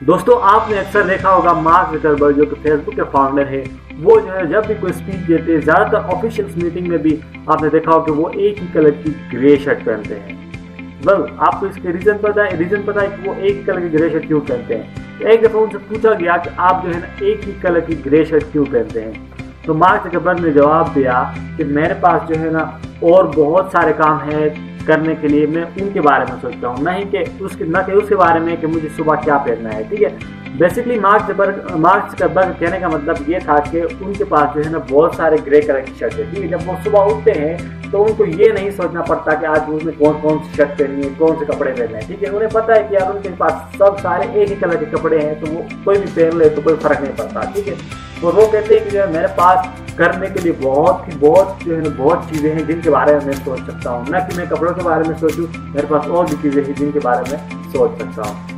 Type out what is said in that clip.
دوستو، آپ نے اکثر دیکھا ہوگا مارک زکربرگ، جو کہ فیس بک کے فاؤنڈر ہے وہ جو ہے، جب بھی کوئی اسپیچ دیتے ہیں، زیادہ تر آفیشیل میٹنگ میں بھی آپ نے دیکھا ہوگا کہ وہ ایک ہی کلر کی گرے شرٹ پہنتے ہیں۔ ویل آپ کو اس کے ریزن پتا ہے ریزن پتا ہے کہ وہ ایک کلر کی گرے شرٹ کیوں پہنتے ہیں۔ ایک دفعہ ان سے پوچھا گیا کہ آپ جو ہے نا، ایک ہی کلر کی گرے شرٹ کیوں پہنتے ہیں؟ تو مارک زکربرگ نے جواب دیا کہ میرے پاس جو ہے نا، اور بہت سارے کام ہیں کرنے کے لیے میں ان کے بارے میں سوچتا ہوں نہیں کہ اس کے نہ کہ اس کے بارے میں کہ مجھے صبح کیا پہننا ہے، ٹھیک ہے؟ بیسکلی مارکس برگ مارکس کا برگ کہنے کا مطلب یہ تھا کہ ان کے پاس جو ہے نا بہت سارے گرے کلر کی شرٹ ہے ٹھیک ہے؟ جب وہ صبح اٹھتے ہیں تو ان کو یہ نہیں سوچنا پڑتا کہ آج اس میں کون کون سی شرٹ پہنی ہے، کون سے کپڑے پہننے ہیں، ٹھیک ہے؟ انہیں پتا ہے کہ یار ان کے پاس سب سارے ایک ہی کلر کے کپڑے ہیں، تو وہ کوئی بھی پہن لے تو کوئی فرق نہیں پڑتا، ٹھیک ہے؟ اور وہ کہتے ہیں کہ جو ہے میرے پاس کرنے کے لیے بہت ہی بہت جو ہے بہت چیزیں ہیں جن کے بارے میں میں سوچ سکتا ہوں۔ نہ کہ میں کپڑوں کے بارے میں سوچوں، میرے پاس اور بھی چیزیں ہیں جن کے بارے میں سوچ سکتا ہوں۔